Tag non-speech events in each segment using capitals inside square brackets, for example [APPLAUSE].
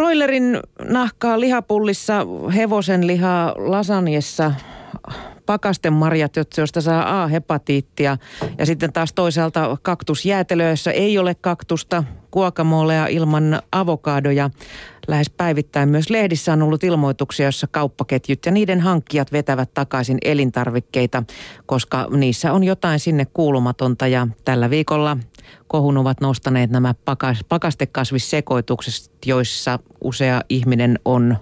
broilerin nahkaa lihapullissa, hevosen lihaa lasanjessa, pakastemarjat, joista saa A-hepatiittia. Ja sitten taas toisaalta kaktusjäätelöissä ei ole kaktusta, kuokamolea ilman avokadoja. Lähes päivittäin myös lehdissä on ollut ilmoituksia, joissa kauppaketjut ja niiden hankkijat vetävät takaisin elintarvikkeita, koska niissä on jotain sinne kuulumatonta. Ja tällä viikolla kohun ovat nostaneet nämä pakastekasvissekoitukset, joissa usea ihminen on –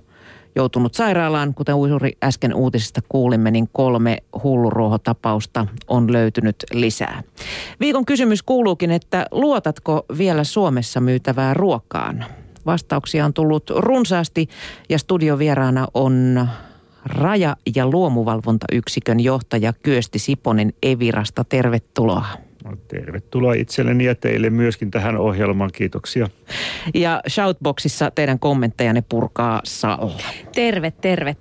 joutunut sairaalaan. Kuten juuri äsken uutisista kuulimme, niin kolme hulluruohotapausta on löytynyt lisää. Viikon kysymys kuuluukin, että luotatko vielä Suomessa myytävää ruokaan? Vastauksia on tullut runsaasti ja studiovieraana on Raja- ja luomuvalvontayksikön johtaja Kyösti Siponen Evirasta. Tervetuloa. No, tervetuloa itselleni ja teille myöskin tähän ohjelmaan. Kiitoksia. Ja Shoutboxissa teidän kommenttejanne purkaa Salla. Terve, terve.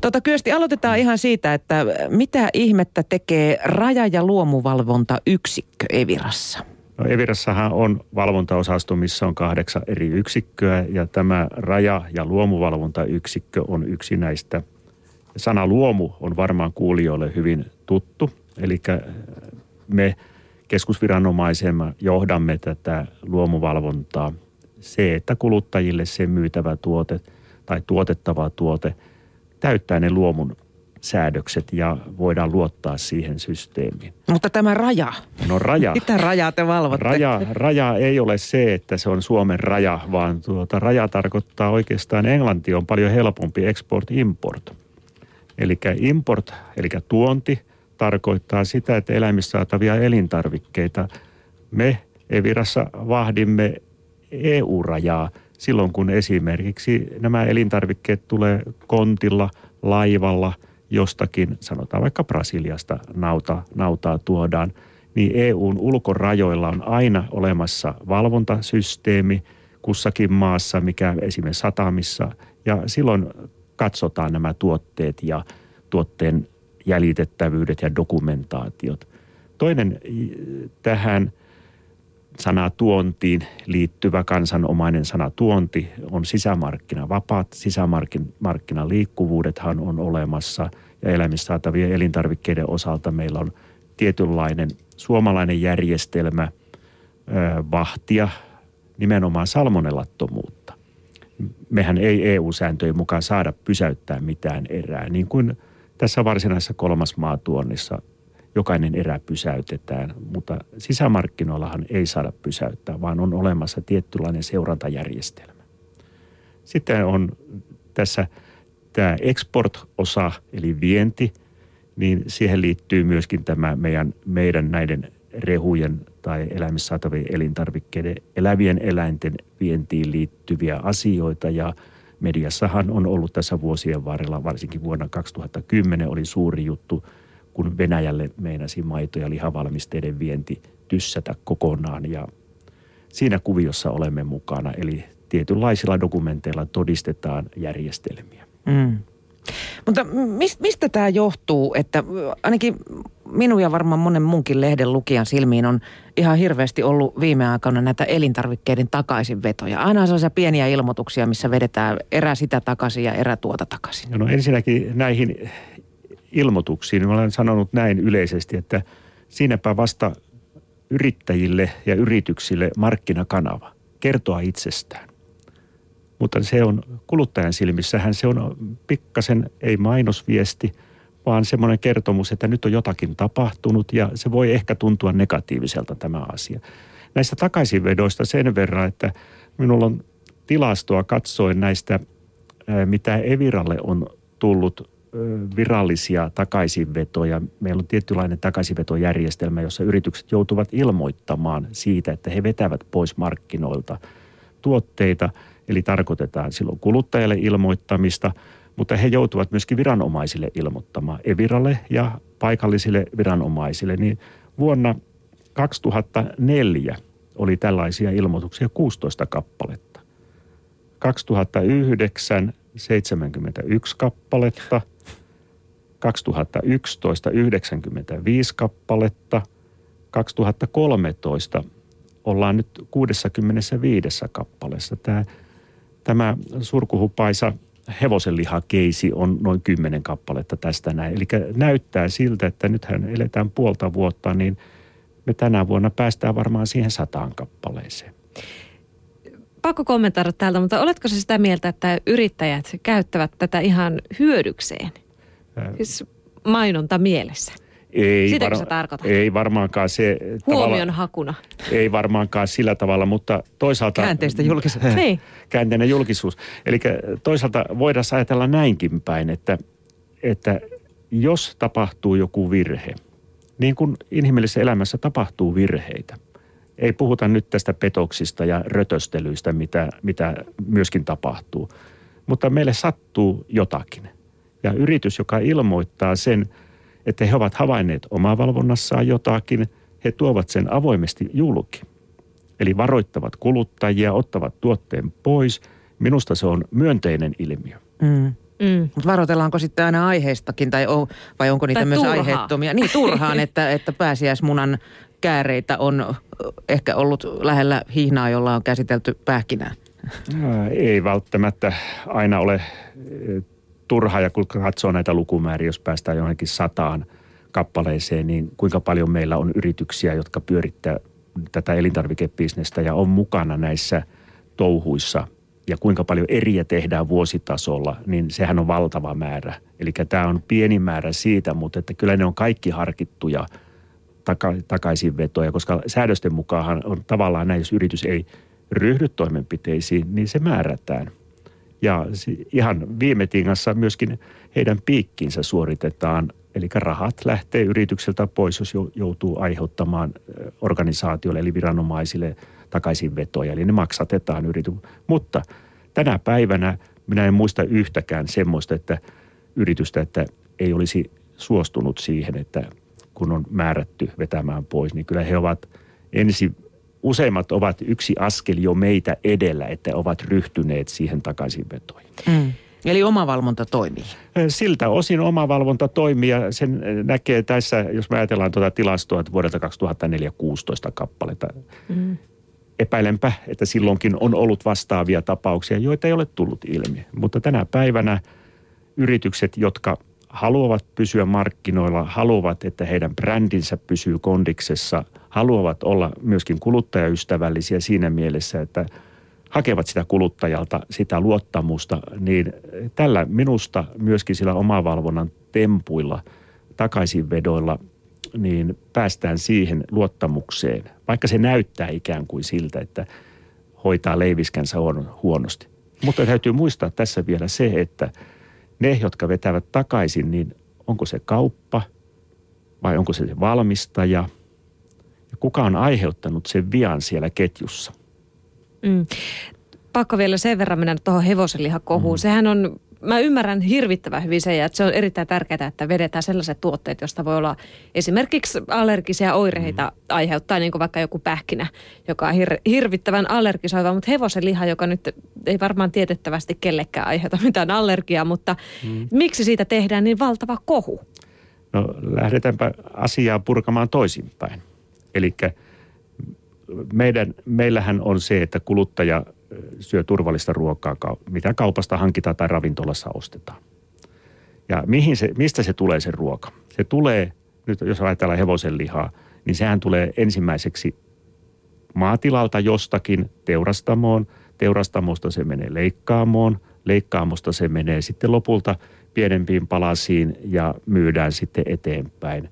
Tota, Kyösti, aloitetaan ihan siitä, että mitä ihmettä tekee raja- ja luomuvalvontayksikkö Evirassa? No Evirassahan on valvontaosasto, missä on kahdeksan eri yksikköä ja tämä raja- ja luomuvalvontayksikkö on yksi näistä. Sana luomu on varmaan kuulijoille hyvin tuttu, eli me – keskusviranomaisena johdamme tätä luomuvalvontaa. Se, että kuluttajille se myytävä tuote tai tuotettava tuote täyttää ne luomun säädökset ja voidaan luottaa siihen systeemiin. Mutta tämä raja? No raja. Mitä rajaa te valvotte? Raja, raja ei ole se, että se on Suomen raja, vaan tuota, raja tarkoittaa oikeastaan, englanti on paljon helpompi export-import. Eli import, eli tuonti, tarkoittaa sitä, että eläimistä saatavia elintarvikkeita me Evirassa vahdimme EU-rajaa silloin, kun esimerkiksi nämä elintarvikkeet tulee kontilla, laivalla, jostakin, sanotaan vaikka Brasiliasta nauta, nautaa tuodaan, niin EUn ulkorajoilla on aina olemassa valvontasysteemi kussakin maassa, mikä esimerkiksi satamissa, ja silloin katsotaan nämä tuotteet ja tuotteen jäljitettävyydet ja dokumentaatiot. Toinen tähän sana tuontiin liittyvä kansanomainen sana tuonti on sisämarkkina. Vapaat sisämarkkinaliikkuvuudethan on olemassa ja eläimistä saatavien elintarvikkeiden osalta meillä on tietynlainen suomalainen järjestelmä vahtia nimenomaan salmonellattomuutta. Mehän ei EU-sääntöjen mukaan saada pysäyttää mitään erää, niin kuin – tässä varsinaisessa kolmas maatuonnissa jokainen erä pysäytetään, mutta sisämarkkinoillahan ei saada pysäyttää, vaan on olemassa tietynlainen seurantajärjestelmä. Sitten on tässä tämä export-osa, eli vienti, niin siihen liittyy myöskin tämä meidän, meidän näiden rehujen tai eläimissä saatavien elintarvikkeiden, elävien eläinten vientiin liittyviä asioita ja – mediassahan on ollut tässä vuosien varrella, varsinkin vuonna 2010 oli suuri juttu, kun Venäjälle meinasi maito- ja lihavalmisteiden vienti tyssätä kokonaan ja siinä kuviossa olemme mukana. Eli tietynlaisilla dokumenteilla todistetaan järjestelmiä. Mm. Mutta mistä tämä johtuu, että ainakin minun ja varmaan monen munkin lehden lukijan silmiin on ihan hirveästi ollut viime aikoina näitä elintarvikkeiden takaisinvetoja. Aina on sellaisia pieniä ilmoituksia, missä vedetään erä sitä takaisin ja erä tuota takaisin. No ensinnäkin näihin ilmoituksiin, niin olen sanonut näin yleisesti, että siinäpä vasta yrittäjille ja yrityksille markkinakanava kertoa itsestään. Mutta se on kuluttajan silmissähän se on pikkasen, ei mainosviesti – vaan semmoinen kertomus, että nyt on jotakin tapahtunut ja se voi ehkä tuntua negatiiviselta tämä asia. Näistä takaisinvedoista sen verran, että minulla on tilastoa katsoen näistä, mitä Eviralle on tullut virallisia takaisinvetoja. Meillä on tietynlainen takaisinvetojärjestelmä, jossa yritykset joutuvat ilmoittamaan siitä, että he vetävät pois markkinoilta tuotteita. Eli tarkoitetaan silloin kuluttajalle ilmoittamista – mutta he joutuvat myöskin viranomaisille ilmoittamaan, Eviralle ja paikallisille viranomaisille. Niin vuonna 2004 oli tällaisia ilmoituksia 16 kappaletta. 2009 71 kappaletta, 2011 95 kappaletta, 2013 ollaan nyt 65 kappaleessa. Tämä Tämä surkuhupaisa hevosenlihakeisi on noin kymmenen kappaletta tästä näin. Eli näyttää siltä, että nythän eletään puolta vuotta, niin me tänä vuonna päästään varmaan siihen sataan kappaleeseen. Pakko kommentoida täältä, mutta oletko se sitä mieltä, että yrittäjät käyttävät tätä ihan hyödykseen? Siis mainonta mielessä. Ei, Sitäkö var- sä tarkoitat? Ei varmaankaan se... Huomion hakuna. Ei varmaankaan sillä tavalla, mutta toisaalta... Käänteistä julkisuus. niin. Käänteinen julkisuus. Eli toisaalta voidaan ajatella näinkin päin, että, että jos tapahtuu joku virhe, niin kuin inhimillisessä elämässä tapahtuu virheitä, ei puhuta nyt tästä petoksista ja rötöstelyistä, mitä, mitä myöskin tapahtuu, mutta meille sattuu jotakin. Ja yritys, joka ilmoittaa sen, että he ovat havainneet omavalvonnassaan jotakin, he tuovat sen avoimesti julki. Eli varoittavat kuluttajia, ottavat tuotteen pois. Minusta se on myönteinen ilmiö. Mm. Mm. Mutta varoitellaanko sitten aina aiheistakin tai on, vai onko niitä Tai myös turhaa. aiheettomia? Niin turhaan, [LAUGHS] että, että pääsiäismunan kääreitä on ehkä ollut lähellä hihnaa, jolla on käsitelty pähkinää. Ää, Ei välttämättä aina ole turha ja kun katsoo näitä lukumääriä, jos päästään johonkin sataan kappaleeseen, niin kuinka paljon meillä on yrityksiä, jotka pyörittää tätä elintarvikebisnestä ja on mukana näissä touhuissa ja kuinka paljon eriä tehdään vuositasolla, niin sehän on valtava määrä. Eli tämä on pieni määrä siitä, mutta että kyllä ne on kaikki harkittuja taka, takaisinvetoja, koska säädösten mukaan on tavallaan näin, jos yritys ei ryhdy toimenpiteisiin, niin se määrätään. Ja ihan viime tingassa myöskin heidän piikkinsä suoritetaan, eli rahat lähtee yritykseltä pois, jos jou- joutuu aiheuttamaan organisaatiolle eli viranomaisille takaisinvetoja, eli ne maksatetaan yrity. Mutta tänä päivänä minä en muista yhtäkään semmoista, että yritystä, että ei olisi suostunut siihen, että kun on määrätty vetämään pois, niin kyllä he ovat ensi, useimmat ovat yksi askel jo meitä edellä, että ovat ryhtyneet siihen takaisinvetoon. Mm. Eli omavalvonta toimii. Siltä osin omavalvonta toimii ja sen näkee tässä, jos me ajatellaan tuota tilastoa, että vuodelta 2004 16 kappaletta. Mm. Epäilenpä, että silloinkin on ollut vastaavia tapauksia, joita ei ole tullut ilmi. Mutta tänä päivänä yritykset, jotka haluavat pysyä markkinoilla, haluavat, että heidän brändinsä pysyy kondiksessa, haluavat olla myöskin kuluttajaystävällisiä siinä mielessä, että hakevat sitä kuluttajalta sitä luottamusta, niin tällä minusta myöskin sillä omavalvonnan tempuilla, takaisinvedoilla, niin päästään siihen luottamukseen, vaikka se näyttää ikään kuin siltä, että hoitaa leiviskänsä huono- huonosti. Mutta täytyy muistaa tässä vielä se, että ne, jotka vetävät takaisin, niin onko se kauppa vai onko se se valmistaja ja kuka on aiheuttanut sen vian siellä ketjussa. Mm. Pakko vielä sen verran mennä tuohon hevosenlihakohuun. Mm. Sehän on, mä ymmärrän hirvittävän hyvin sen, että se on erittäin tärkeää, että vedetään sellaiset tuotteet, joista voi olla esimerkiksi allergisia oireita mm. aiheuttaa, niin kuin vaikka joku pähkinä, joka on hir- hirvittävän allergisoiva, mutta hevosenliha, joka nyt ei varmaan tietettävästi kellekään aiheuta mitään allergiaa, mutta mm. miksi siitä tehdään niin valtava kohu? No lähdetäänpä asiaa purkamaan toisinpäin. Eli meidän, meillähän on se, että kuluttaja syö turvallista ruokaa, mitä kaupasta hankitaan tai ravintolassa ostetaan. Ja mihin se, mistä se tulee se ruoka? Se tulee, nyt jos ajatellaan hevosen lihaa, niin sehän tulee ensimmäiseksi maatilalta jostakin teurastamoon. Teurastamosta se menee leikkaamoon. Leikkaamosta se menee sitten lopulta pienempiin palasiin ja myydään sitten eteenpäin.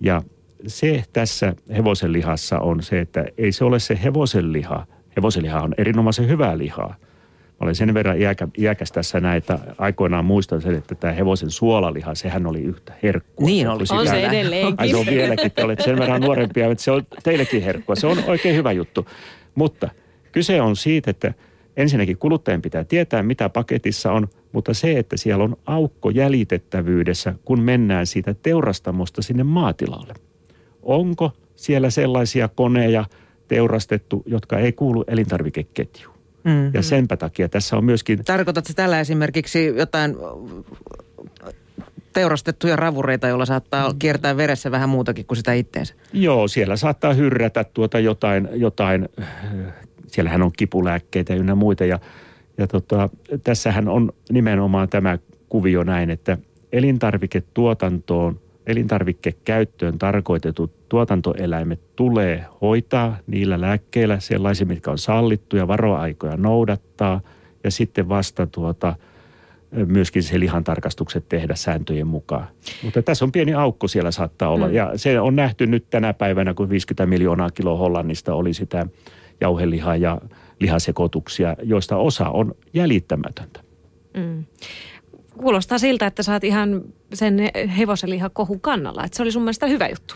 Ja se tässä hevosen lihassa on se, että ei se ole se hevosen liha. Hevosen liha on erinomaisen hyvää lihaa. Mä olen sen verran iäkä, iäkäs tässä näin, että aikoinaan muistan sen, että tämä hevosen suolaliha, sehän oli yhtä herkkua. Niin oli. On se edelleenkin. Ai se on vieläkin, te olette sen verran nuorempia, että se on teillekin herkkua. Se on oikein hyvä juttu. Mutta kyse on siitä, että ensinnäkin kuluttajan pitää tietää, mitä paketissa on, mutta se, että siellä on aukko jäljitettävyydessä, kun mennään siitä teurastamosta sinne maatilalle. Onko siellä sellaisia koneja teurastettu, jotka ei kuulu elintarvikeketjuun? Mm. Ja senpä takia tässä on myöskin Tarkoitatko tällä esimerkiksi jotain teurastettuja ravureita, joilla saattaa kiertää veressä vähän muutakin kuin sitä itteensä? Joo, siellä saattaa hyrrätä tuota jotain, jotain äh, siellähän on kipulääkkeitä ynnä muita ja, Ja tota, tässähän on nimenomaan tämä kuvio näin, että elintarviketuotantoon, elintarvikekäyttöön tarkoitetut tuotantoeläimet tulee hoitaa niillä lääkkeillä sellaisia, mitkä on sallittuja, varoaikoja noudattaa ja sitten vasta tuota, myöskin se lihantarkastukset tehdä sääntöjen mukaan. Mutta tässä on pieni aukko siellä saattaa olla. Mm. Ja se on nähty nyt tänä päivänä, kun 50 miljoonaa kiloa Hollannista oli sitä jauhelihaa ja lihasekoituksia, joista osa on jäljittämätöntä. Mm. Kuulostaa siltä, että saat ihan sen hevosenlihakohun kannalla. Että se oli sun mielestä hyvä juttu.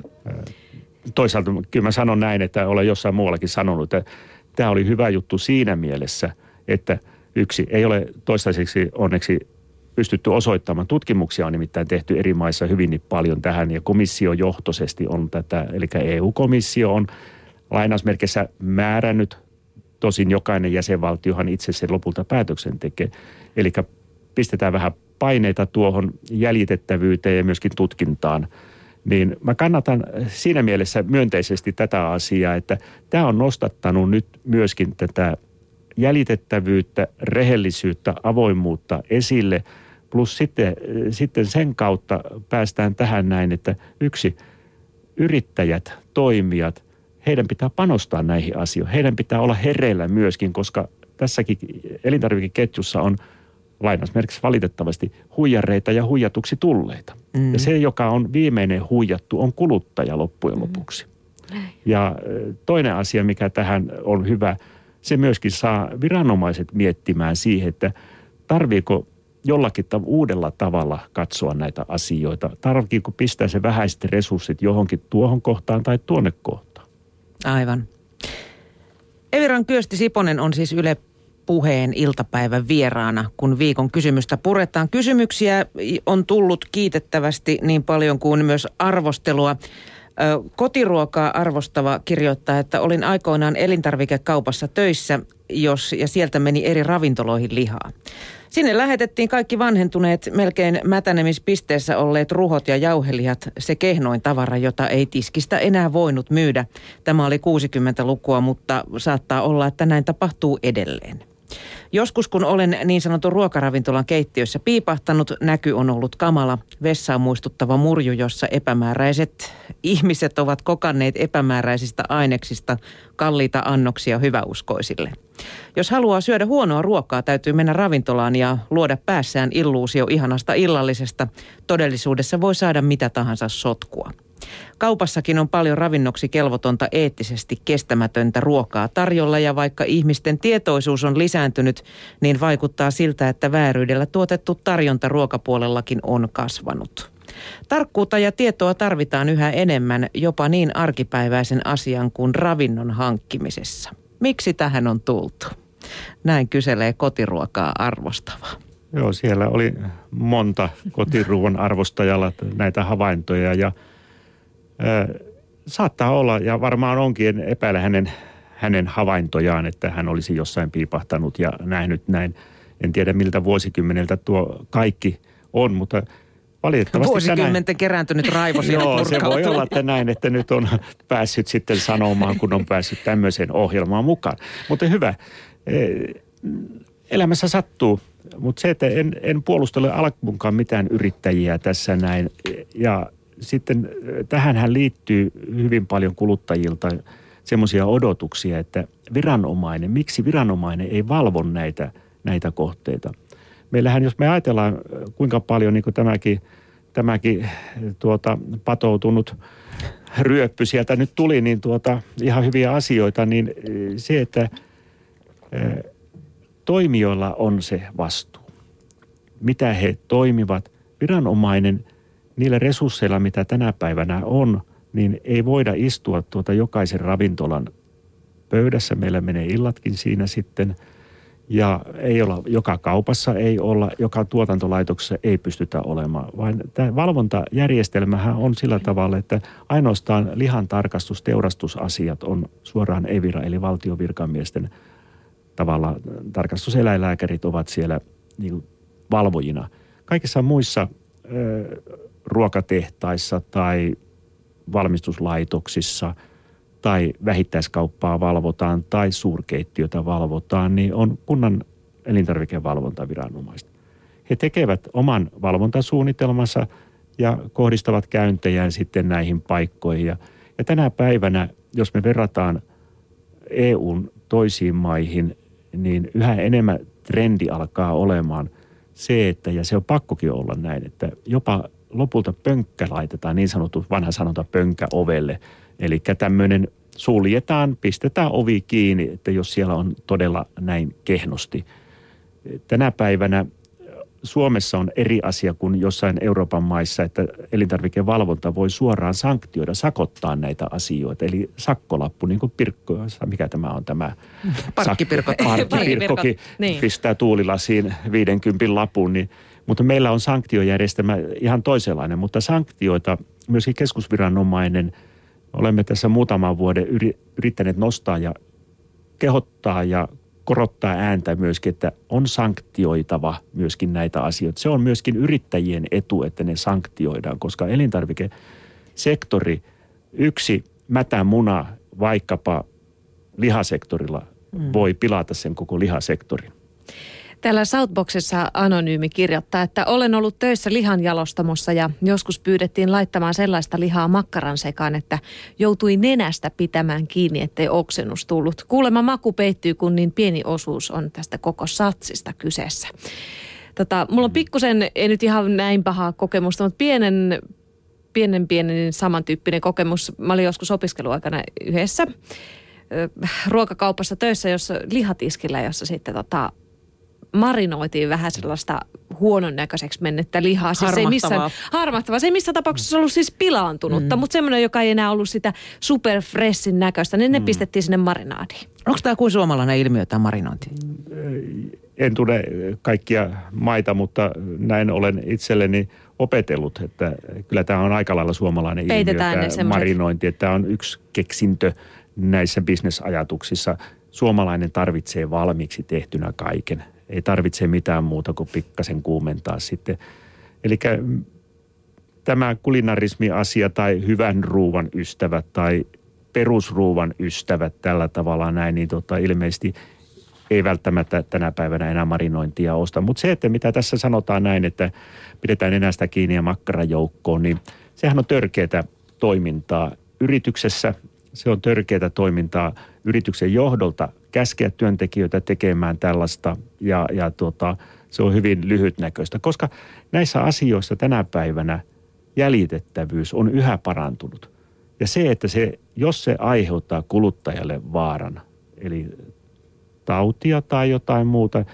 Toisaalta kyllä mä sanon näin, että olen jossain muuallakin sanonut, että tämä oli hyvä juttu siinä mielessä, että yksi ei ole toistaiseksi onneksi pystytty osoittamaan. Tutkimuksia on nimittäin tehty eri maissa hyvin paljon tähän ja komissiojohtoisesti on tätä, eli EU-komissio on lainausmerkissä määrännyt Tosin jokainen jäsenvaltiohan itse sen lopulta päätöksen tekee. Eli pistetään vähän paineita tuohon jäljitettävyyteen ja myöskin tutkintaan. Niin mä kannatan siinä mielessä myönteisesti tätä asiaa, että tämä on nostattanut nyt myöskin tätä jäljitettävyyttä, rehellisyyttä, avoimuutta esille. Plus sitten, sitten sen kautta päästään tähän näin, että yksi, yrittäjät, toimijat – heidän pitää panostaa näihin asioihin. Heidän pitää olla hereillä myöskin, koska tässäkin elintarvikeketjussa on lainausmerkissä valitettavasti huijareita ja huijatuksi tulleita. Mm. Ja se, joka on viimeinen huijattu, on kuluttaja loppujen mm. lopuksi. Ja toinen asia, mikä tähän on hyvä, se myöskin saa viranomaiset miettimään siihen, että tarviiko jollakin tav- uudella tavalla katsoa näitä asioita. Tarviiko pistää se vähäiset resurssit johonkin tuohon kohtaan tai tuonne kohtaan. Aivan. Eviran Kyösti Siponen on siis Yle puheen iltapäivän vieraana, kun viikon kysymystä puretaan. Kysymyksiä on tullut kiitettävästi niin paljon kuin myös arvostelua. Kotiruokaa arvostava kirjoittaa, että olin aikoinaan elintarvikekaupassa töissä, jos, ja sieltä meni eri ravintoloihin lihaa. Sinne lähetettiin kaikki vanhentuneet, melkein mätänemispisteessä olleet ruhot ja jauhelihat, se kehnoin tavara, jota ei tiskistä enää voinut myydä. Tämä oli 60-lukua, mutta saattaa olla, että näin tapahtuu edelleen. Joskus kun olen niin sanotun ruokaravintolan keittiössä piipahtanut, näky on ollut kamala, vessaa muistuttava murju, jossa epämääräiset ihmiset ovat kokanneet epämääräisistä aineksista kalliita annoksia hyväuskoisille. Jos haluaa syödä huonoa ruokaa, täytyy mennä ravintolaan ja luoda päässään illuusio ihanasta illallisesta. Todellisuudessa voi saada mitä tahansa sotkua. Kaupassakin on paljon ravinnoksi kelvotonta eettisesti kestämätöntä ruokaa tarjolla ja vaikka ihmisten tietoisuus on lisääntynyt, niin vaikuttaa siltä, että vääryydellä tuotettu tarjonta ruokapuolellakin on kasvanut. Tarkkuutta ja tietoa tarvitaan yhä enemmän jopa niin arkipäiväisen asian kuin ravinnon hankkimisessa. Miksi tähän on tultu? Näin kyselee kotiruokaa arvostava. Joo, siellä oli monta kotiruoan arvostajalla näitä havaintoja ja – saattaa olla, ja varmaan onkin epäillä hänen, hänen havaintojaan, että hän olisi jossain piipahtanut ja nähnyt näin. En tiedä miltä vuosikymmeneltä tuo kaikki on, mutta valitettavasti Vuosikymmenten tänään... kerääntynyt raivo Joo, se voi olla, että näin, että nyt on päässyt sitten sanomaan, kun on päässyt tämmöiseen ohjelmaan mukaan. Mutta hyvä, elämässä sattuu, mutta se, että en, en puolustele alkuunkaan mitään yrittäjiä tässä näin. Ja sitten tähänhän liittyy hyvin paljon kuluttajilta semmoisia odotuksia, että viranomainen, miksi viranomainen ei valvo näitä, näitä kohteita. Meillähän, jos me ajatellaan kuinka paljon niin kuin tämäkin, tämäkin tuota, patoutunut ryöppy sieltä nyt tuli, niin tuota, ihan hyviä asioita, niin se, että toimijoilla on se vastuu. Mitä he toimivat. Viranomainen – niillä resursseilla, mitä tänä päivänä on, niin ei voida istua tuota jokaisen ravintolan pöydässä. Meillä menee illatkin siinä sitten. Ja ei olla, joka kaupassa ei olla, joka tuotantolaitoksessa ei pystytä olemaan. Vaan tämä valvontajärjestelmähän on sillä tavalla, että ainoastaan lihan tarkastus, teurastusasiat on suoraan Evira, eli valtiovirkamiesten tavalla tarkastuseläinlääkärit ovat siellä niin valvojina. Kaikissa muissa ruokatehtaissa tai valmistuslaitoksissa tai vähittäiskauppaa valvotaan tai suurkeittiötä valvotaan, niin on kunnan elintarvikevalvontaviranomaiset. He tekevät oman valvontasuunnitelmansa ja kohdistavat käyntejään sitten näihin paikkoihin. Ja, ja tänä päivänä, jos me verrataan EUn toisiin maihin, niin yhä enemmän trendi alkaa olemaan se, että, ja se on pakkokin olla näin, että jopa lopulta pönkkä laitetaan, niin sanottu vanha sanonta pönkkä ovelle. Eli tämmöinen suljetaan, pistetään ovi kiinni, että jos siellä on todella näin kehnosti. Tänä päivänä Suomessa on eri asia kuin jossain Euroopan maissa, että elintarvikevalvonta voi suoraan sanktioida, sakottaa näitä asioita. Eli sakkolappu, niin kuin Pirkko, mikä tämä on tämä? Parkkipirkko. [LAUGHS] Parkkipirkkokin niin. pistää tuulilasiin 50 lapun, niin mutta meillä on sanktiojärjestelmä ihan toisenlainen, mutta sanktioita myöskin keskusviranomainen, olemme tässä muutaman vuoden yrittäneet nostaa ja kehottaa ja korottaa ääntä myöskin, että on sanktioitava myöskin näitä asioita. Se on myöskin yrittäjien etu, että ne sanktioidaan, koska elintarvikesektori, yksi mätä muna vaikkapa lihasektorilla mm. voi pilata sen koko lihasektorin. Täällä Southboxissa Anonyymi kirjoittaa, että olen ollut töissä lihanjalostamossa ja joskus pyydettiin laittamaan sellaista lihaa makkaran sekaan, että joutui nenästä pitämään kiinni, ettei oksennus tullut. Kuulemma maku peittyy, kun niin pieni osuus on tästä koko satsista kyseessä. Tota, mulla on pikkusen, ei nyt ihan näin pahaa kokemusta, mutta pienen, pienen pienen samantyyppinen kokemus. Mä olin joskus opiskeluaikana yhdessä ruokakaupassa töissä, jossa lihatiskillä, jossa sitten tota, marinoitiin vähän sellaista huonon näköiseksi mennettä lihaa. Siis se ei missään, harmahtavaa. Se ei missään tapauksessa ollut siis pilaantunutta, mm. mutta semmoinen, joka ei enää ollut sitä super freshin näköistä, niin ne mm. pistettiin sinne marinaadiin. Onko tämä kuin suomalainen ilmiö tämä marinointi? En tunne kaikkia maita, mutta näin olen itselleni opetellut, että kyllä tämä on aika lailla suomalainen Peitetään ilmiö, tämä marinointi. Että tämä on yksi keksintö näissä bisnesajatuksissa. Suomalainen tarvitsee valmiiksi tehtynä kaiken ei tarvitse mitään muuta kuin pikkasen kuumentaa sitten. Eli tämä kulinarismi-asia tai hyvän ruuvan ystävät tai perusruuvan ystävät tällä tavalla näin, niin tota, ilmeisesti ei välttämättä tänä päivänä enää marinointia osta. Mutta se, että mitä tässä sanotaan näin, että pidetään enää sitä kiinni ja makkarajoukkoon, niin sehän on törkeätä toimintaa yrityksessä. Se on törkeätä toimintaa yrityksen johdolta käskeä työntekijöitä tekemään tällaista ja, ja tuota, se on hyvin lyhytnäköistä, koska näissä asioissa tänä päivänä jäljitettävyys on yhä parantunut. Ja se, että se, jos se aiheuttaa kuluttajalle vaaran, eli tautia tai jotain muuta,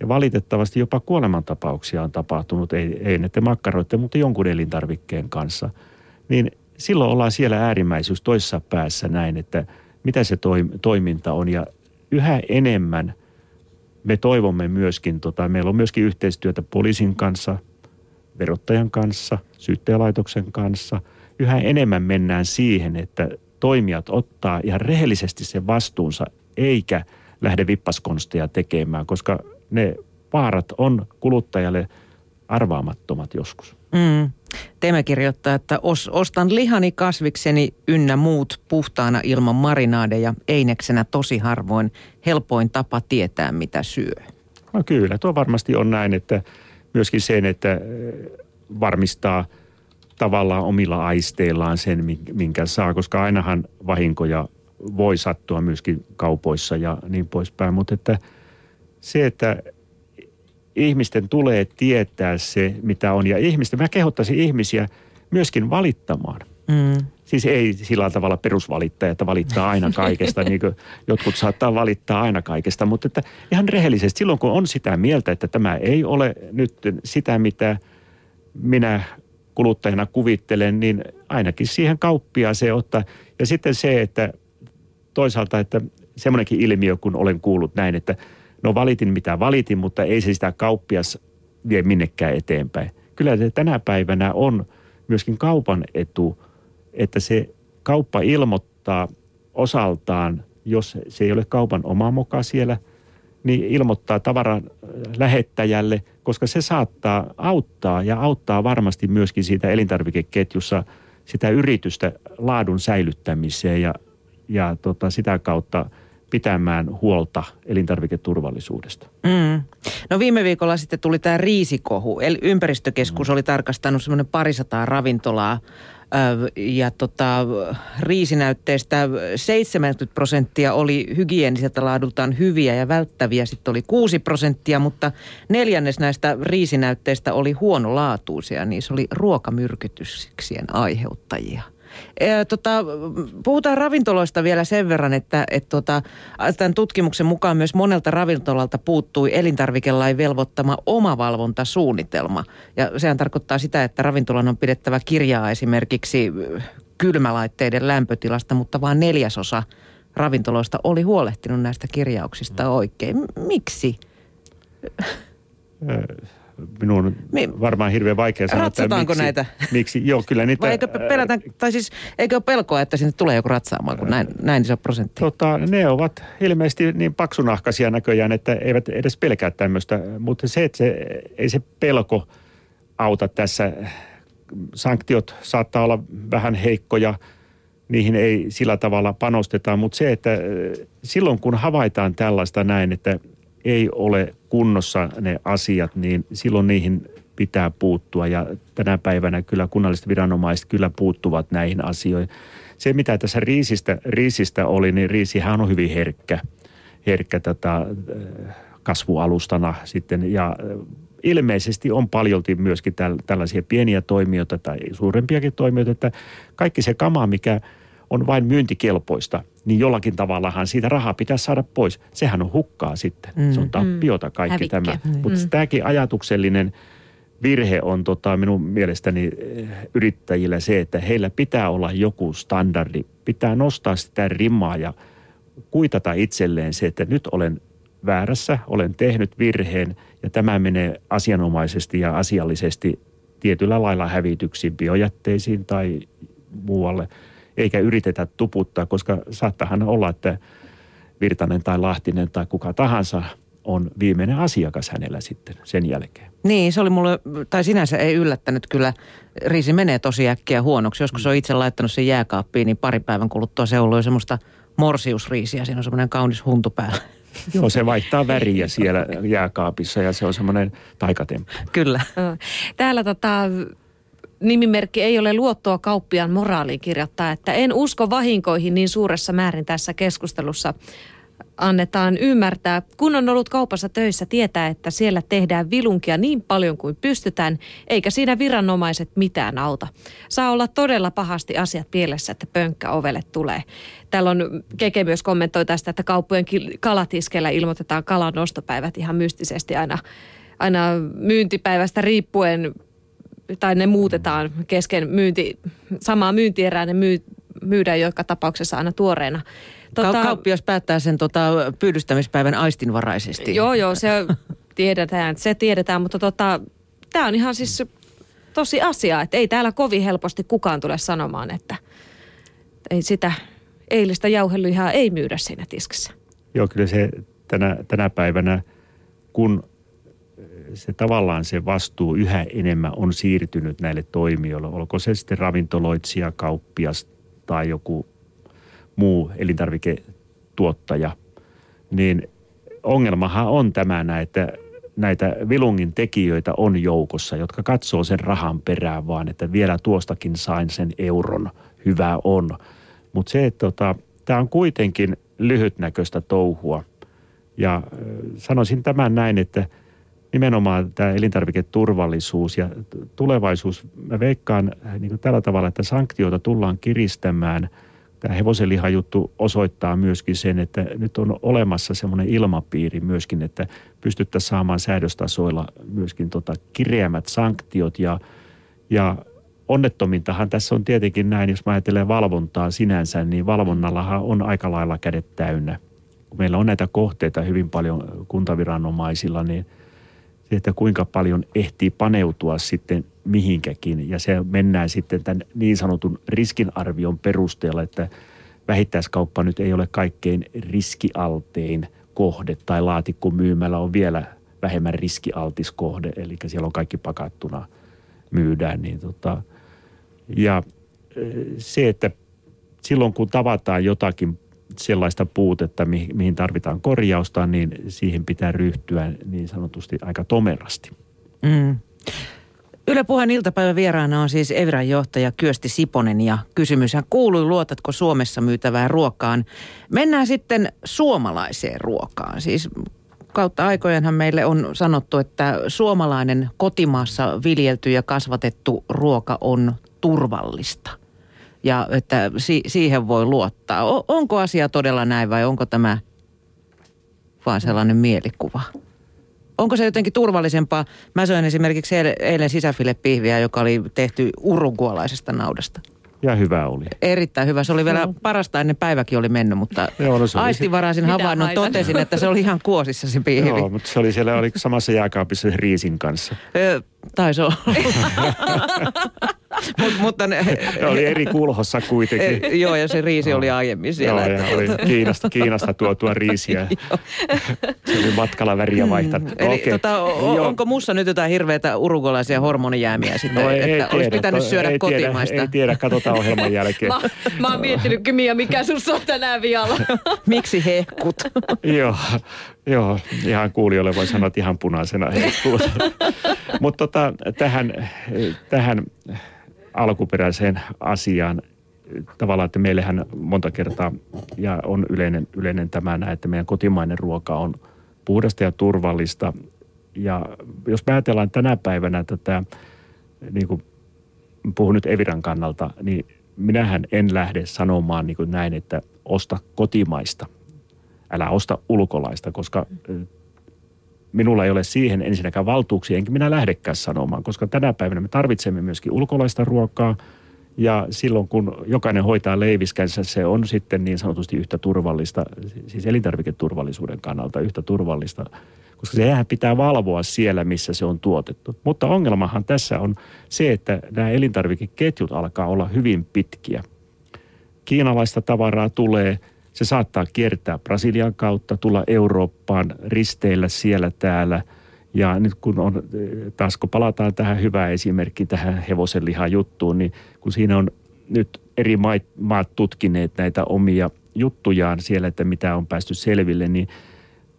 ja valitettavasti jopa kuolemantapauksia on tapahtunut, ei, ei näiden makkaroiden, mutta jonkun elintarvikkeen kanssa, niin silloin ollaan siellä äärimmäisyys toisessa päässä näin, että mitä se toiminta on. Ja yhä enemmän me toivomme myöskin, tota, meillä on myöskin yhteistyötä poliisin kanssa, verottajan kanssa, syyttäjälaitoksen kanssa. Yhä enemmän mennään siihen, että toimijat ottaa ihan rehellisesti sen vastuunsa, eikä lähde vippaskonsteja tekemään, koska ne vaarat on kuluttajalle arvaamattomat joskus. Mm. Teemme kirjoittaa, että os, ostan lihani kasvikseni ynnä muut puhtaana ilman marinaadeja, eineksenä tosi harvoin helpoin tapa tietää, mitä syö. No kyllä, tuo varmasti on näin, että myöskin sen, että eh, varmistaa tavallaan omilla aisteillaan sen, minkä saa, koska ainahan vahinkoja voi sattua myöskin kaupoissa ja niin poispäin, mutta että se, että ihmisten tulee tietää se, mitä on. Ja ihmisten, mä kehottaisin ihmisiä myöskin valittamaan. Mm. Siis ei sillä tavalla perusvalittaja, että valittaa aina kaikesta, [LAUGHS] niin kuin jotkut saattaa valittaa aina kaikesta, mutta että ihan rehellisesti silloin, kun on sitä mieltä, että tämä ei ole nyt sitä, mitä minä kuluttajana kuvittelen, niin ainakin siihen se ottaa. Ja sitten se, että toisaalta, että semmoinenkin ilmiö, kun olen kuullut näin, että – no valitin mitä valitin, mutta ei se sitä kauppias vie minnekään eteenpäin. Kyllä se tänä päivänä on myöskin kaupan etu, että se kauppa ilmoittaa osaltaan, jos se ei ole kaupan oma moka siellä, niin ilmoittaa tavaran lähettäjälle, koska se saattaa auttaa ja auttaa varmasti myöskin siitä elintarvikeketjussa sitä yritystä laadun säilyttämiseen ja, ja tota, sitä kautta – pitämään huolta elintarviketurvallisuudesta. Mm. No viime viikolla sitten tuli tämä riisikohu. Eli ympäristökeskus mm. oli tarkastanut semmoinen parisataa ravintolaa ja tota, riisinäytteistä 70 prosenttia oli hygieniseltä laadultaan hyviä ja välttäviä. Sitten oli 6 prosenttia, mutta neljännes näistä riisinäytteistä oli huonolaatuisia. Niissä oli ruokamyrkytyksien aiheuttajia. E, tota, puhutaan ravintoloista vielä sen verran, että et, tota, tämän tutkimuksen mukaan myös monelta ravintolalta puuttui elintarvikelain velvoittama omavalvontasuunnitelma. Ja sehän tarkoittaa sitä, että ravintolan on pidettävä kirjaa esimerkiksi kylmälaitteiden lämpötilasta, mutta vain neljäsosa ravintoloista oli huolehtinut näistä kirjauksista oikein. Miksi? Minun on Mi- varmaan hirveän vaikea sanoa, että miksi, näitä? Miksi? Joo, kyllä niitä... Vai eikö pelätä, tai siis eikö ole pelkoa, että sinne tulee joku ratsaamaan, kun näin, näin iso prosentti? Tota, ne ovat ilmeisesti niin paksunahkaisia näköjään, että eivät edes pelkää tämmöistä. Mutta se, että se, ei se pelko auta tässä. Sanktiot saattaa olla vähän heikkoja, niihin ei sillä tavalla panosteta, mutta se, että silloin kun havaitaan tällaista näin, että ei ole kunnossa ne asiat, niin silloin niihin pitää puuttua. Ja tänä päivänä kyllä kunnalliset viranomaiset kyllä puuttuvat näihin asioihin. Se, mitä tässä riisistä, riisistä oli, niin riisihän on hyvin herkkä, herkkä tätä kasvualustana sitten. Ja ilmeisesti on paljolti myöskin tällaisia pieniä toimijoita tai suurempiakin toimijoita, että kaikki se kama, mikä – on vain myyntikelpoista, niin jollakin tavallahan siitä rahaa pitää saada pois. Sehän on hukkaa sitten. Mm, se on tappiota kaikki Hävikki. tämä. Mm. Mutta tämäkin ajatuksellinen virhe on tota, minun mielestäni eh, yrittäjillä se, että heillä pitää olla joku standardi. Pitää nostaa sitä rimaa ja kuitata itselleen se, että nyt olen väärässä, olen tehnyt virheen ja tämä menee asianomaisesti ja asiallisesti tietyllä lailla hävityksiin, biojätteisiin tai muualle – eikä yritetä tuputtaa, koska saattahan olla, että Virtanen tai Lahtinen tai kuka tahansa on viimeinen asiakas hänellä sitten sen jälkeen. Niin, se oli mulle, tai sinänsä ei yllättänyt kyllä. Riisi menee tosi äkkiä huonoksi. Joskus on itse laittanut sen jääkaappiin, niin pari päivän kuluttua se on ollut jo semmoista morsiusriisiä. Siinä on semmoinen kaunis huntu päällä. Joo, se vaihtaa väriä siellä jääkaapissa ja se on semmoinen taikatemppu. Kyllä. Täällä tota, nimimerkki ei ole luottoa kauppiaan moraaliin kirjoittaa, että en usko vahinkoihin niin suuressa määrin tässä keskustelussa annetaan ymmärtää. Kun on ollut kaupassa töissä, tietää, että siellä tehdään vilunkia niin paljon kuin pystytään, eikä siinä viranomaiset mitään auta. Saa olla todella pahasti asiat pielessä, että pönkkä ovelle tulee. Täällä on, Keke myös kommentoi tästä, että kauppojen kalatiskeillä ilmoitetaan kalan nostopäivät ihan mystisesti aina, aina myyntipäivästä riippuen tai ne muutetaan kesken myynti, samaa myyntierää, ne myy, myydään joka tapauksessa aina tuoreena. Tota, Kauppias päättää sen tota, pyydystämispäivän aistinvaraisesti. Joo, joo, se tiedetään, se tiedetään, mutta tota, tämä on ihan siis tosi asia, että ei täällä kovin helposti kukaan tule sanomaan, että ei sitä eilistä jauhelihaa ei myydä siinä tiskissä. Joo, kyllä se tänä, tänä päivänä, kun se tavallaan se vastuu yhä enemmän on siirtynyt näille toimijoille. Olko se sitten ravintoloitsija, kauppias tai joku muu elintarviketuottaja. Niin ongelmahan on tämä, että näitä vilungin tekijöitä on joukossa, jotka katsoo sen rahan perään vaan, että vielä tuostakin sain sen euron, hyvä on. Mutta se, että tota, tämä on kuitenkin lyhytnäköistä touhua. Ja sanoisin tämän näin, että – nimenomaan tämä elintarviketurvallisuus ja tulevaisuus. Mä veikkaan äh, niin kuin tällä tavalla, että sanktioita tullaan kiristämään. Tämä hevosenlihajuttu osoittaa myöskin sen, että nyt on olemassa semmoinen ilmapiiri myöskin, että pystyttäisiin saamaan säädöstasoilla myöskin tota kireämmät sanktiot ja, ja onnettomintahan tässä on tietenkin näin, jos mä ajattelen valvontaa sinänsä, niin valvonnallahan on aika lailla kädet täynnä. Kun meillä on näitä kohteita hyvin paljon kuntaviranomaisilla, niin – että kuinka paljon ehtii paneutua sitten mihinkäkin. Ja se mennään sitten tämän niin sanotun riskinarvion perusteella, että vähittäiskauppa nyt ei ole kaikkein riskialtein kohde tai laatikko myymällä on vielä vähemmän riskialtis kohde, eli siellä on kaikki pakattuna myydään. Niin tota, ja se, että silloin kun tavataan jotakin sellaista puutetta, mihin tarvitaan korjausta, niin siihen pitää ryhtyä niin sanotusti aika tomerasti. Mm. Yle Puheen iltapäivän vieraana on siis Evran johtaja Kyösti Siponen ja kysymyshän kuului, luotatko Suomessa myytävään ruokaan. Mennään sitten suomalaiseen ruokaan. Siis kautta aikojenhan meille on sanottu, että suomalainen kotimaassa viljelty ja kasvatettu ruoka on turvallista. Ja että si- siihen voi luottaa. O- onko asia todella näin vai onko tämä vain mielikuva? onko se jotenkin turvallisempaa? Mä söin esimerkiksi eilen sisäfilepihviä, joka oli tehty urugualaisesta naudasta. Ja hyvä oli. Erittäin hyvä. Se oli vielä parasta ennen päiväkin oli mennyt, mutta Joo, no aistivaraisen havainnon totesin, että se oli ihan kuosissa se pihvi. Joo, mutta se oli siellä oli samassa jääkaapissa riisin kanssa. Taisi olla. [LAUGHS] Mut, mutta ne, ne oli eri kulhossa kuitenkin. E, joo, ja se riisi oli aiemmin siellä. Joo, ja oli Kiinasta, Kiinasta tuotua riisiä. [LAUGHS] se oli matkalla väriä mm. vaihtanut. Eli okay. tota, o, onko mussa nyt jotain hirveitä urugolaisia hormonijäämiä sitten, no, ei, että ei olisi pitänyt syödä ei kotimaista? Tiedä, ei tiedä, katsotaan ohjelman jälkeen. [LAUGHS] mä, mä oon miettinyt, Mia, mikä sussa on tänään vialla. [LAUGHS] Miksi hehkut? joo, joo, ihan kuulijoille voi sanoa, että ihan punaisena hehkut. Mutta tota, tähän, tähän alkuperäiseen asiaan tavallaan, että meillähän monta kertaa ja on yleinen, yleinen tämä, että meidän kotimainen ruoka on puhdasta ja turvallista. Ja jos me ajatellaan tänä päivänä tätä, niin kuin puhun nyt Eviran kannalta, niin minähän en lähde sanomaan niin kuin näin, että osta kotimaista, älä osta ulkolaista, koska minulla ei ole siihen ensinnäkään valtuuksia, enkä minä lähdekään sanomaan, koska tänä päivänä me tarvitsemme myöskin ulkolaista ruokaa. Ja silloin kun jokainen hoitaa leiviskänsä, se on sitten niin sanotusti yhtä turvallista, siis elintarviketurvallisuuden kannalta yhtä turvallista, koska sehän pitää valvoa siellä, missä se on tuotettu. Mutta ongelmahan tässä on se, että nämä elintarvikeketjut alkaa olla hyvin pitkiä. Kiinalaista tavaraa tulee – se saattaa kiertää Brasilian kautta, tulla Eurooppaan, risteillä siellä täällä. Ja nyt kun on, taas kun palataan tähän hyvään esimerkkiin, tähän hevosen juttuun, niin kun siinä on nyt eri maat, maat tutkineet näitä omia juttujaan siellä, että mitä on päästy selville, niin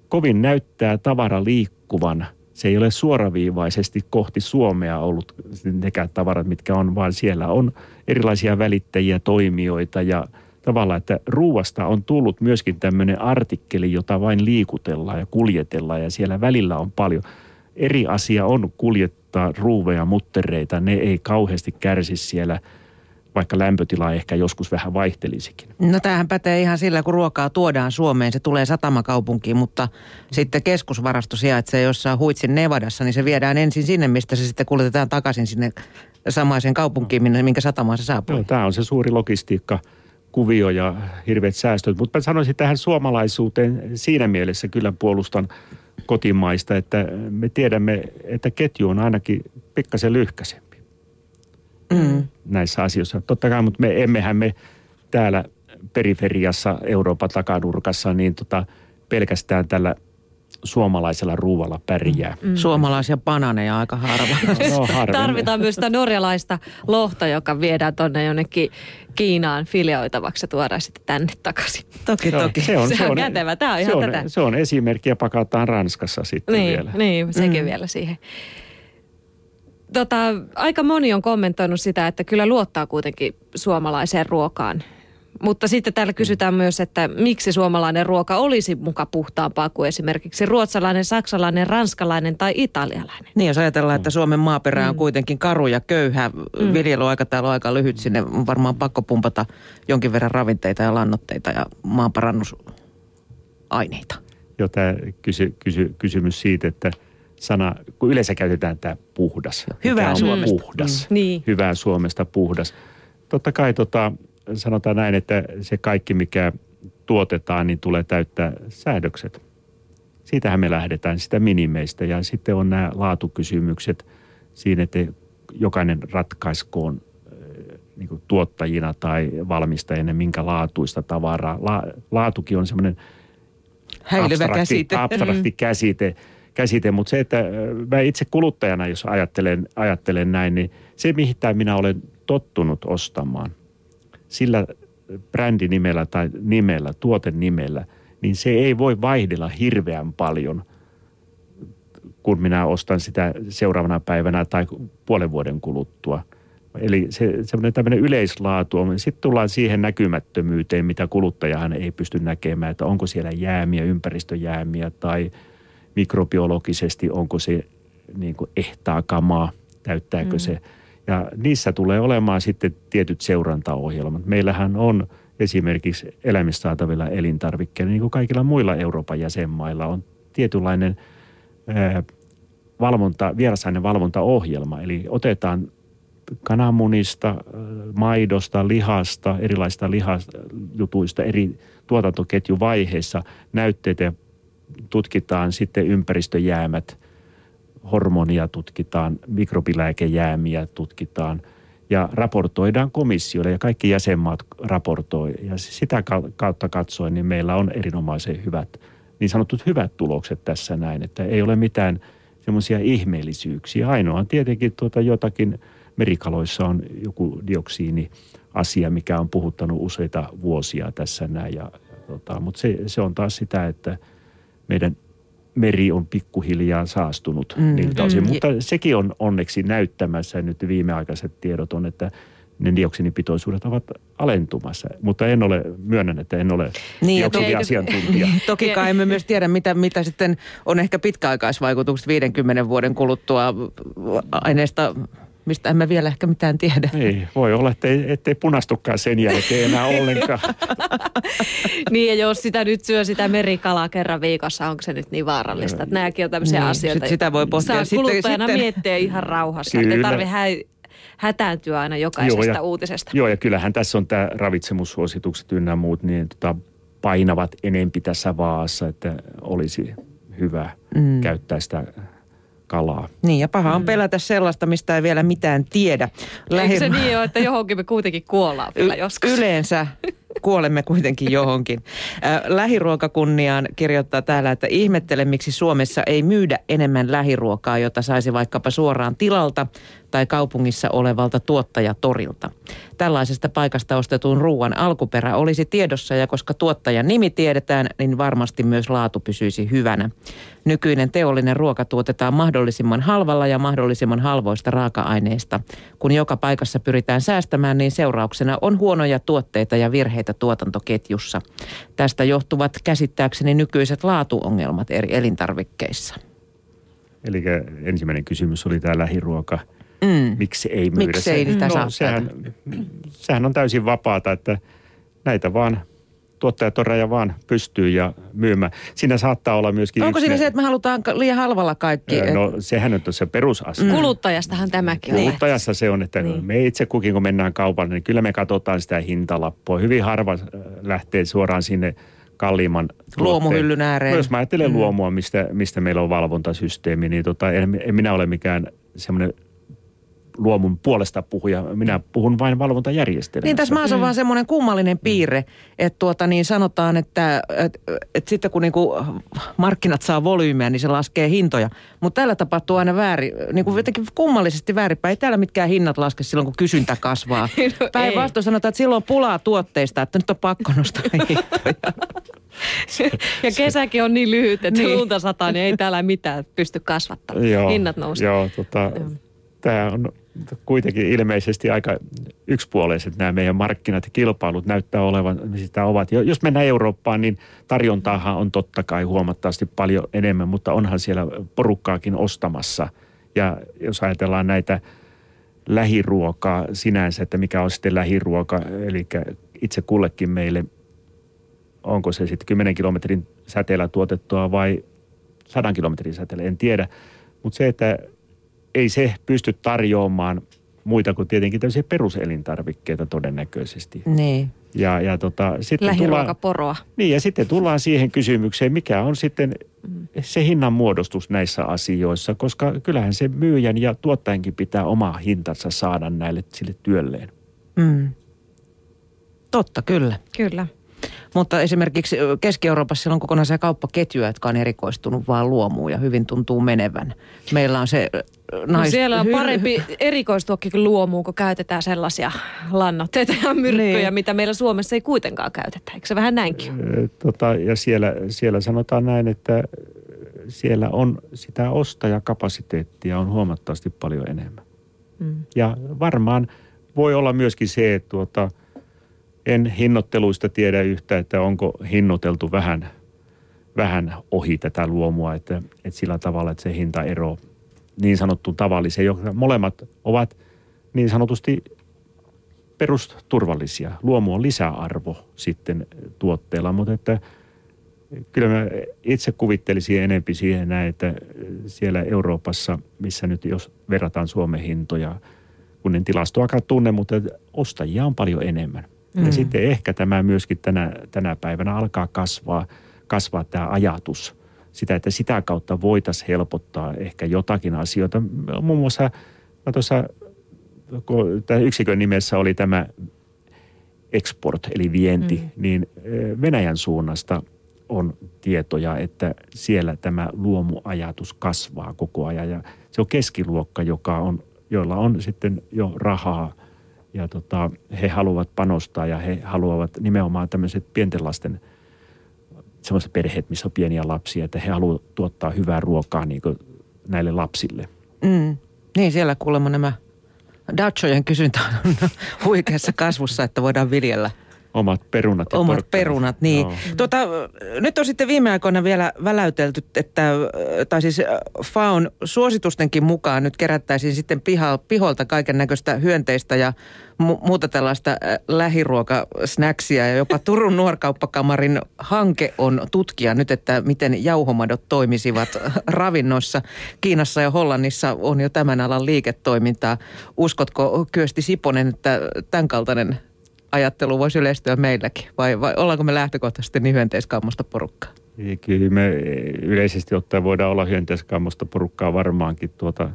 kovin näyttää tavara liikkuvan. Se ei ole suoraviivaisesti kohti Suomea ollut nekään tavarat, mitkä on, vaan siellä on erilaisia välittäjiä, toimijoita ja – tavallaan, että ruuasta on tullut myöskin tämmöinen artikkeli, jota vain liikutellaan ja kuljetellaan ja siellä välillä on paljon. Eri asia on kuljettaa ruuveja, muttereita, ne ei kauheasti kärsi siellä vaikka lämpötila ehkä joskus vähän vaihtelisikin. No tämähän pätee ihan sillä, kun ruokaa tuodaan Suomeen, se tulee satamakaupunkiin, mutta sitten keskusvarasto sijaitsee jossain Huitsin Nevadassa, niin se viedään ensin sinne, mistä se sitten kuljetetaan takaisin sinne samaiseen kaupunkiin, minkä satamaan se saapuu. Joo, tämä on se suuri logistiikka kuvio ja hirveät säästöt. Mutta mä sanoisin tähän suomalaisuuteen siinä mielessä kyllä puolustan kotimaista, että me tiedämme, että ketju on ainakin pikkasen lyhkäisempi mm. näissä asioissa. Totta kai, mutta me emmehän me täällä periferiassa Euroopan takanurkassa niin tota, pelkästään tällä suomalaisella ruualla pärjää. Mm. Suomalaisia bananeja aika harva. [LAUGHS] No, Tarvitaan myös sitä norjalaista lohta, joka viedään tuonne jonnekin Kiinaan filioitavaksi ja tuodaan sitten tänne takaisin. Toki, Joo, toki. Se on, se on kätevä. Tämä on se ihan on, tätä. Se on esimerkki ja pakataan Ranskassa sitten niin, vielä. Niin, sekin mm. vielä siihen. Tota, aika moni on kommentoinut sitä, että kyllä luottaa kuitenkin suomalaiseen ruokaan mutta sitten täällä kysytään myös, että miksi suomalainen ruoka olisi muka puhtaampaa kuin esimerkiksi ruotsalainen, saksalainen, ranskalainen tai italialainen. Niin, jos ajatellaan, että Suomen maaperä on mm. kuitenkin karu ja köyhä, mm. viljelyaikataulu on aika lyhyt, sinne on varmaan pakko pumpata jonkin verran ravinteita ja lannoitteita ja maanparannusaineita. Joo, tämä kysy, kysy, kysymys siitä, että sana, kun yleensä käytetään tämä puhdas. Hyvää Suomesta. Puhdas. Mm. Niin. Hyvää Suomesta puhdas. Totta kai tota, sanotaan näin, että se kaikki, mikä tuotetaan, niin tulee täyttää säädökset. Siitähän me lähdetään, sitä minimeistä. Ja sitten on nämä laatukysymykset siinä, että jokainen ratkaiskoon niin kuin tuottajina tai valmistajina, minkä laatuista tavaraa. La, laatukin on semmoinen abstrakti, käsite. abstrakti käsite, käsite, mutta se, että mä itse kuluttajana, jos ajattelen, ajattelen näin, niin se, mihin minä olen tottunut ostamaan – sillä brändinimellä tai nimellä, tuotenimellä, niin se ei voi vaihdella hirveän paljon, kun minä ostan sitä seuraavana päivänä tai puolen vuoden kuluttua. Eli se, semmoinen tämmöinen yleislaatu on. Sitten tullaan siihen näkymättömyyteen, mitä kuluttajahan ei pysty näkemään, että onko siellä jäämiä, ympäristöjäämiä tai mikrobiologisesti onko se niin kuin ehtaa kamaa, täyttääkö mm. se. Ja niissä tulee olemaan sitten tietyt seurantaohjelmat. Meillähän on esimerkiksi eläimistä saatavilla elintarvikkeilla, niin kuin kaikilla muilla Euroopan jäsenmailla, on tietynlainen valvonta, vierasainen valvontaohjelma. Eli otetaan kananmunista, maidosta, lihasta, erilaisista lihasjutuista eri tuotantoketjuvaiheissa näytteitä tutkitaan sitten ympäristöjäämät, hormonia tutkitaan, mikrobilääkejäämiä tutkitaan ja raportoidaan komissiolle ja kaikki jäsenmaat raportoi. Ja sitä kautta katsoen niin meillä on erinomaisen hyvät, niin sanotut hyvät tulokset tässä näin, että ei ole mitään semmoisia ihmeellisyyksiä. Ainoa tietenkin tuota jotakin, merikaloissa on joku dioksiini asia, mikä on puhuttanut useita vuosia tässä näin. Ja, tota, mutta se, se on taas sitä, että meidän meri on pikkuhiljaa saastunut mm. niiltä osin. Mm. Mutta sekin on onneksi näyttämässä, nyt viimeaikaiset tiedot on, että ne dioksinipitoisuudet ovat alentumassa. Mutta en ole, myönnän, että en ole niin, dioksiniasiantuntija. [LAUGHS] Toki kai emme myös tiedä, mitä, mitä sitten on ehkä pitkäaikaisvaikutukset 50 vuoden kuluttua aineesta mistä emme vielä ehkä mitään tiedä. Niin, voi olla, ettei, ettei punastukaan sen jälkeen enää ollenkaan. [LAUGHS] niin, ja jos sitä nyt syö sitä merikalaa kerran viikossa, onko se nyt niin vaarallista? Että nämäkin on tämmöisiä niin, asioita. Sit sitä voi pohtia. Saa kuluttajana sitten... miettiä ihan rauhassa. Kyllä. Ei tarvitse hä- hätääntyä aina jokaisesta joo, ja, uutisesta. Joo, ja kyllähän tässä on tämä ravitsemussuositukset ynnä muut, niin tota, painavat enempi tässä vaassa, että olisi hyvä mm. käyttää sitä kalaa. Niin, ja paha on mm. pelätä sellaista, mistä ei vielä mitään tiedä. Lähi... Eikö se niin ole, että johonkin me kuitenkin kuollaan vielä joskus? Yleensä [LAUGHS] kuolemme kuitenkin johonkin. Lähiruokakunniaan kirjoittaa täällä, että ihmettele, miksi Suomessa ei myydä enemmän lähiruokaa, jota saisi vaikkapa suoraan tilalta tai kaupungissa olevalta tuottajatorilta. Tällaisesta paikasta ostetun ruoan alkuperä olisi tiedossa ja koska tuottajan nimi tiedetään, niin varmasti myös laatu pysyisi hyvänä. Nykyinen teollinen ruoka tuotetaan mahdollisimman halvalla ja mahdollisimman halvoista raaka-aineista. Kun joka paikassa pyritään säästämään, niin seurauksena on huonoja tuotteita ja virheitä tuotantoketjussa. Tästä johtuvat käsittääkseni nykyiset laatuongelmat eri elintarvikkeissa. Eli ensimmäinen kysymys oli tämä lähiruoka – Mm. Miksi ei myydä? Miksi ei sitä no, sehän, sehän on täysin vapaata, että näitä vaan tuottajat on raja vaan pystyy ja myymään. Siinä saattaa olla myöskin... Onko siinä ne... se, että me halutaan liian halvalla kaikki? No sehän on se perusasia. Mm. Kuluttajastahan tämäkin on. Kuluttajassa se on, että niin. me itse kukin kun mennään kaupalle, niin kyllä me katsotaan sitä hintalappua. Hyvin harva äh, lähtee suoraan sinne kalliimman Luomuhyllyn ääreen. Myös mä ajattelen mm. luomua, mistä, mistä meillä on valvontasysteemi, niin tota, en, en minä ole mikään semmoinen luomun puolesta puhuja. Minä puhun vain valvontajärjestelmästä. Niin tässä maassa on mm. vaan semmoinen kummallinen piirre, että tuota niin sanotaan, että, että, että sitten kun niinku markkinat saa volyymiä, niin se laskee hintoja. Mutta täällä tapahtuu aina väärin, niin kuin jotenkin kummallisesti väärinpäin. Ei täällä mitkään hinnat laske silloin, kun kysyntä kasvaa. [LAUGHS] no, Päinvastoin sanotaan, että silloin on pulaa tuotteista, että nyt on pakko nostaa [LAUGHS] hintoja. ja kesäkin on niin lyhyt, että niin. lunta sataa, niin ei täällä mitään pysty kasvattamaan. Joo, Hinnat nousee. Joo, tota, tämä on kuitenkin ilmeisesti aika yksipuoleiset nämä meidän markkinat ja kilpailut näyttää olevan, sitä ovat. Jos mennään Eurooppaan, niin tarjontaahan on totta kai huomattavasti paljon enemmän, mutta onhan siellä porukkaakin ostamassa. Ja jos ajatellaan näitä lähiruokaa sinänsä, että mikä on sitten lähiruoka, eli itse kullekin meille, onko se sitten 10 kilometrin säteellä tuotettua vai 100 kilometrin säteellä, en tiedä. Mutta se, että ei se pysty tarjoamaan muita kuin tietenkin tämmöisiä peruselintarvikkeita todennäköisesti. Niin. Ja, ja tota, sitten Lähiruokaporoa. Tullaan, niin, ja sitten tullaan siihen kysymykseen, mikä on sitten se hinnan muodostus näissä asioissa, koska kyllähän se myyjän ja tuottajankin pitää oma hintansa saada näille sille työlleen. Mm. Totta, kyllä. Kyllä. Mutta esimerkiksi Keski-Euroopassa siellä on kokonaisia kauppaketjuja, jotka on erikoistunut vaan luomuun ja hyvin tuntuu menevän. Meillä on se nais... No siellä on parempi erikoistuakin luomuun, kun käytetään sellaisia lannoitteita ja myrkkyjä, niin. mitä meillä Suomessa ei kuitenkaan käytetä. Eikö se vähän näinkin? Tota, ja siellä, siellä sanotaan näin, että siellä on sitä ostajakapasiteettia on huomattavasti paljon enemmän. Mm. Ja varmaan voi olla myöskin se, että tuota, en hinnoitteluista tiedä yhtä, että onko hinnoiteltu vähän, vähän ohi tätä luomua, että, että sillä tavalla, että se hintaero niin sanottuun tavalliseen, joka molemmat ovat niin sanotusti perusturvallisia. Luomu on lisäarvo sitten tuotteella, mutta että kyllä mä itse kuvittelisin enempi siihen näin, että siellä Euroopassa, missä nyt jos verrataan Suomen hintoja, kun en tilastoakaan tunne, mutta ostajia on paljon enemmän. Mm. Ja sitten ehkä tämä myöskin tänä, tänä päivänä alkaa kasvaa, kasvaa tämä ajatus – sitä, että sitä kautta voitaisiin helpottaa ehkä jotakin asioita. Muun muassa mä tuossa, kun tämän yksikön nimessä oli tämä export eli vienti, mm. niin Venäjän suunnasta on tietoja, että siellä tämä luomuajatus kasvaa koko ajan ja se on keskiluokka, joka on, joilla on sitten jo rahaa ja tota, he haluavat panostaa ja he haluavat nimenomaan tämmöiset pienten lasten – sellaiset perheet, missä on pieniä lapsia, että he haluavat tuottaa hyvää ruokaa niin näille lapsille. Mm. Niin, siellä kuulemma nämä dachojen kysyntä on [LAUGHS] huikeassa kasvussa, että voidaan viljellä – Omat perunat ja Omat porkkanat. perunat, niin. No. Tuota, nyt on sitten viime aikoina vielä väläytelty, että, tai siis FAUN suositustenkin mukaan nyt kerättäisiin sitten piha, piholta kaiken näköistä hyönteistä ja mu- muuta tällaista lähiruokasnäksiä. Ja jopa Turun nuorkauppakamarin hanke on tutkia nyt, että miten jauhomadot toimisivat ravinnoissa. Kiinassa ja Hollannissa on jo tämän alan liiketoimintaa. Uskotko Kyösti Siponen, että tämän kaltainen ajattelu voisi yleistyä meilläkin? Vai, vai ollaanko me lähtökohtaisesti niin hyönteiskammosta porukkaa? Kyllä me yleisesti ottaen voidaan olla hyönteiskammosta porukkaa varmaankin tuota,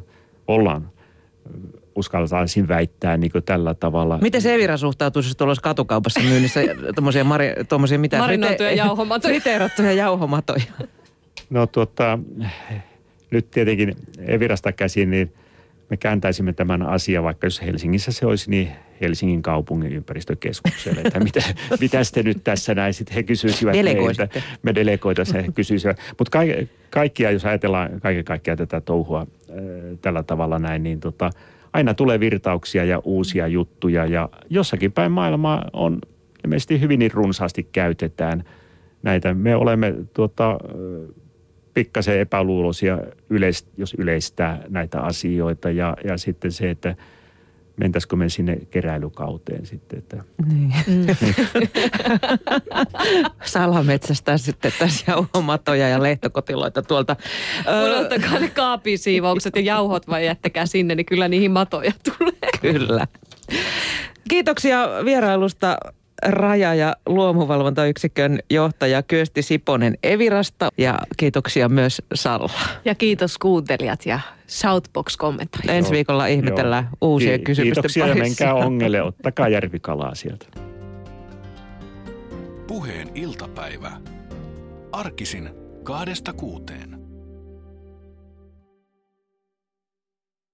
ollaan uskaltaisin väittää niin kuin tällä tavalla. Miten se Evira suhtautuisi, jos tuolla katukaupassa myynnissä [LAUGHS] tuommoisia mari, mitä? Marinoituja frite- jauhomatoja. Friteerattuja jauhomatoja. No tuota, nyt tietenkin Evirasta käsin, niin me kääntäisimme tämän asian, vaikka jos Helsingissä se olisi, niin Helsingin kaupungin ympäristökeskukselle, että mitä, [LAUGHS] mitä te nyt tässä näin, sitten he kysyisivät meiltä, me delegoita se kysyisivät. Mutta ka- kaikkia, jos ajatellaan kaiken kaikkiaan tätä touhua äh, tällä tavalla näin, niin tota, aina tulee virtauksia ja uusia juttuja ja jossakin päin maailmaa on ilmeisesti hyvin niin runsaasti käytetään näitä. Me olemme tuota, pikkasen epäluuloisia, yleis, jos yleistää näitä asioita. Ja, ja sitten se, että mentäisikö me sinne keräilykauteen sitten. Että. Niin. Mm. [LAUGHS] Salametsästään sitten tässä jauhomatoja ja lehtokotiloita tuolta. Unohtakaa ne kaapisiivoukset ja jauhot vai jättäkää sinne, niin kyllä niihin matoja tulee. Kyllä. Kiitoksia vierailusta raja- ja luomuvalvontayksikön johtaja Kyösti Siponen Evirasta ja kiitoksia myös Salla. Ja kiitos kuuntelijat ja Shoutbox-kommentoijat. Ensi viikolla ihmetellään Joo. uusia Ki- kysymysten Kiitoksia parissa. ja menkää ongelle, ottakaa järvikalaa sieltä. Puheen iltapäivä. Arkisin kaadesta kuuteen.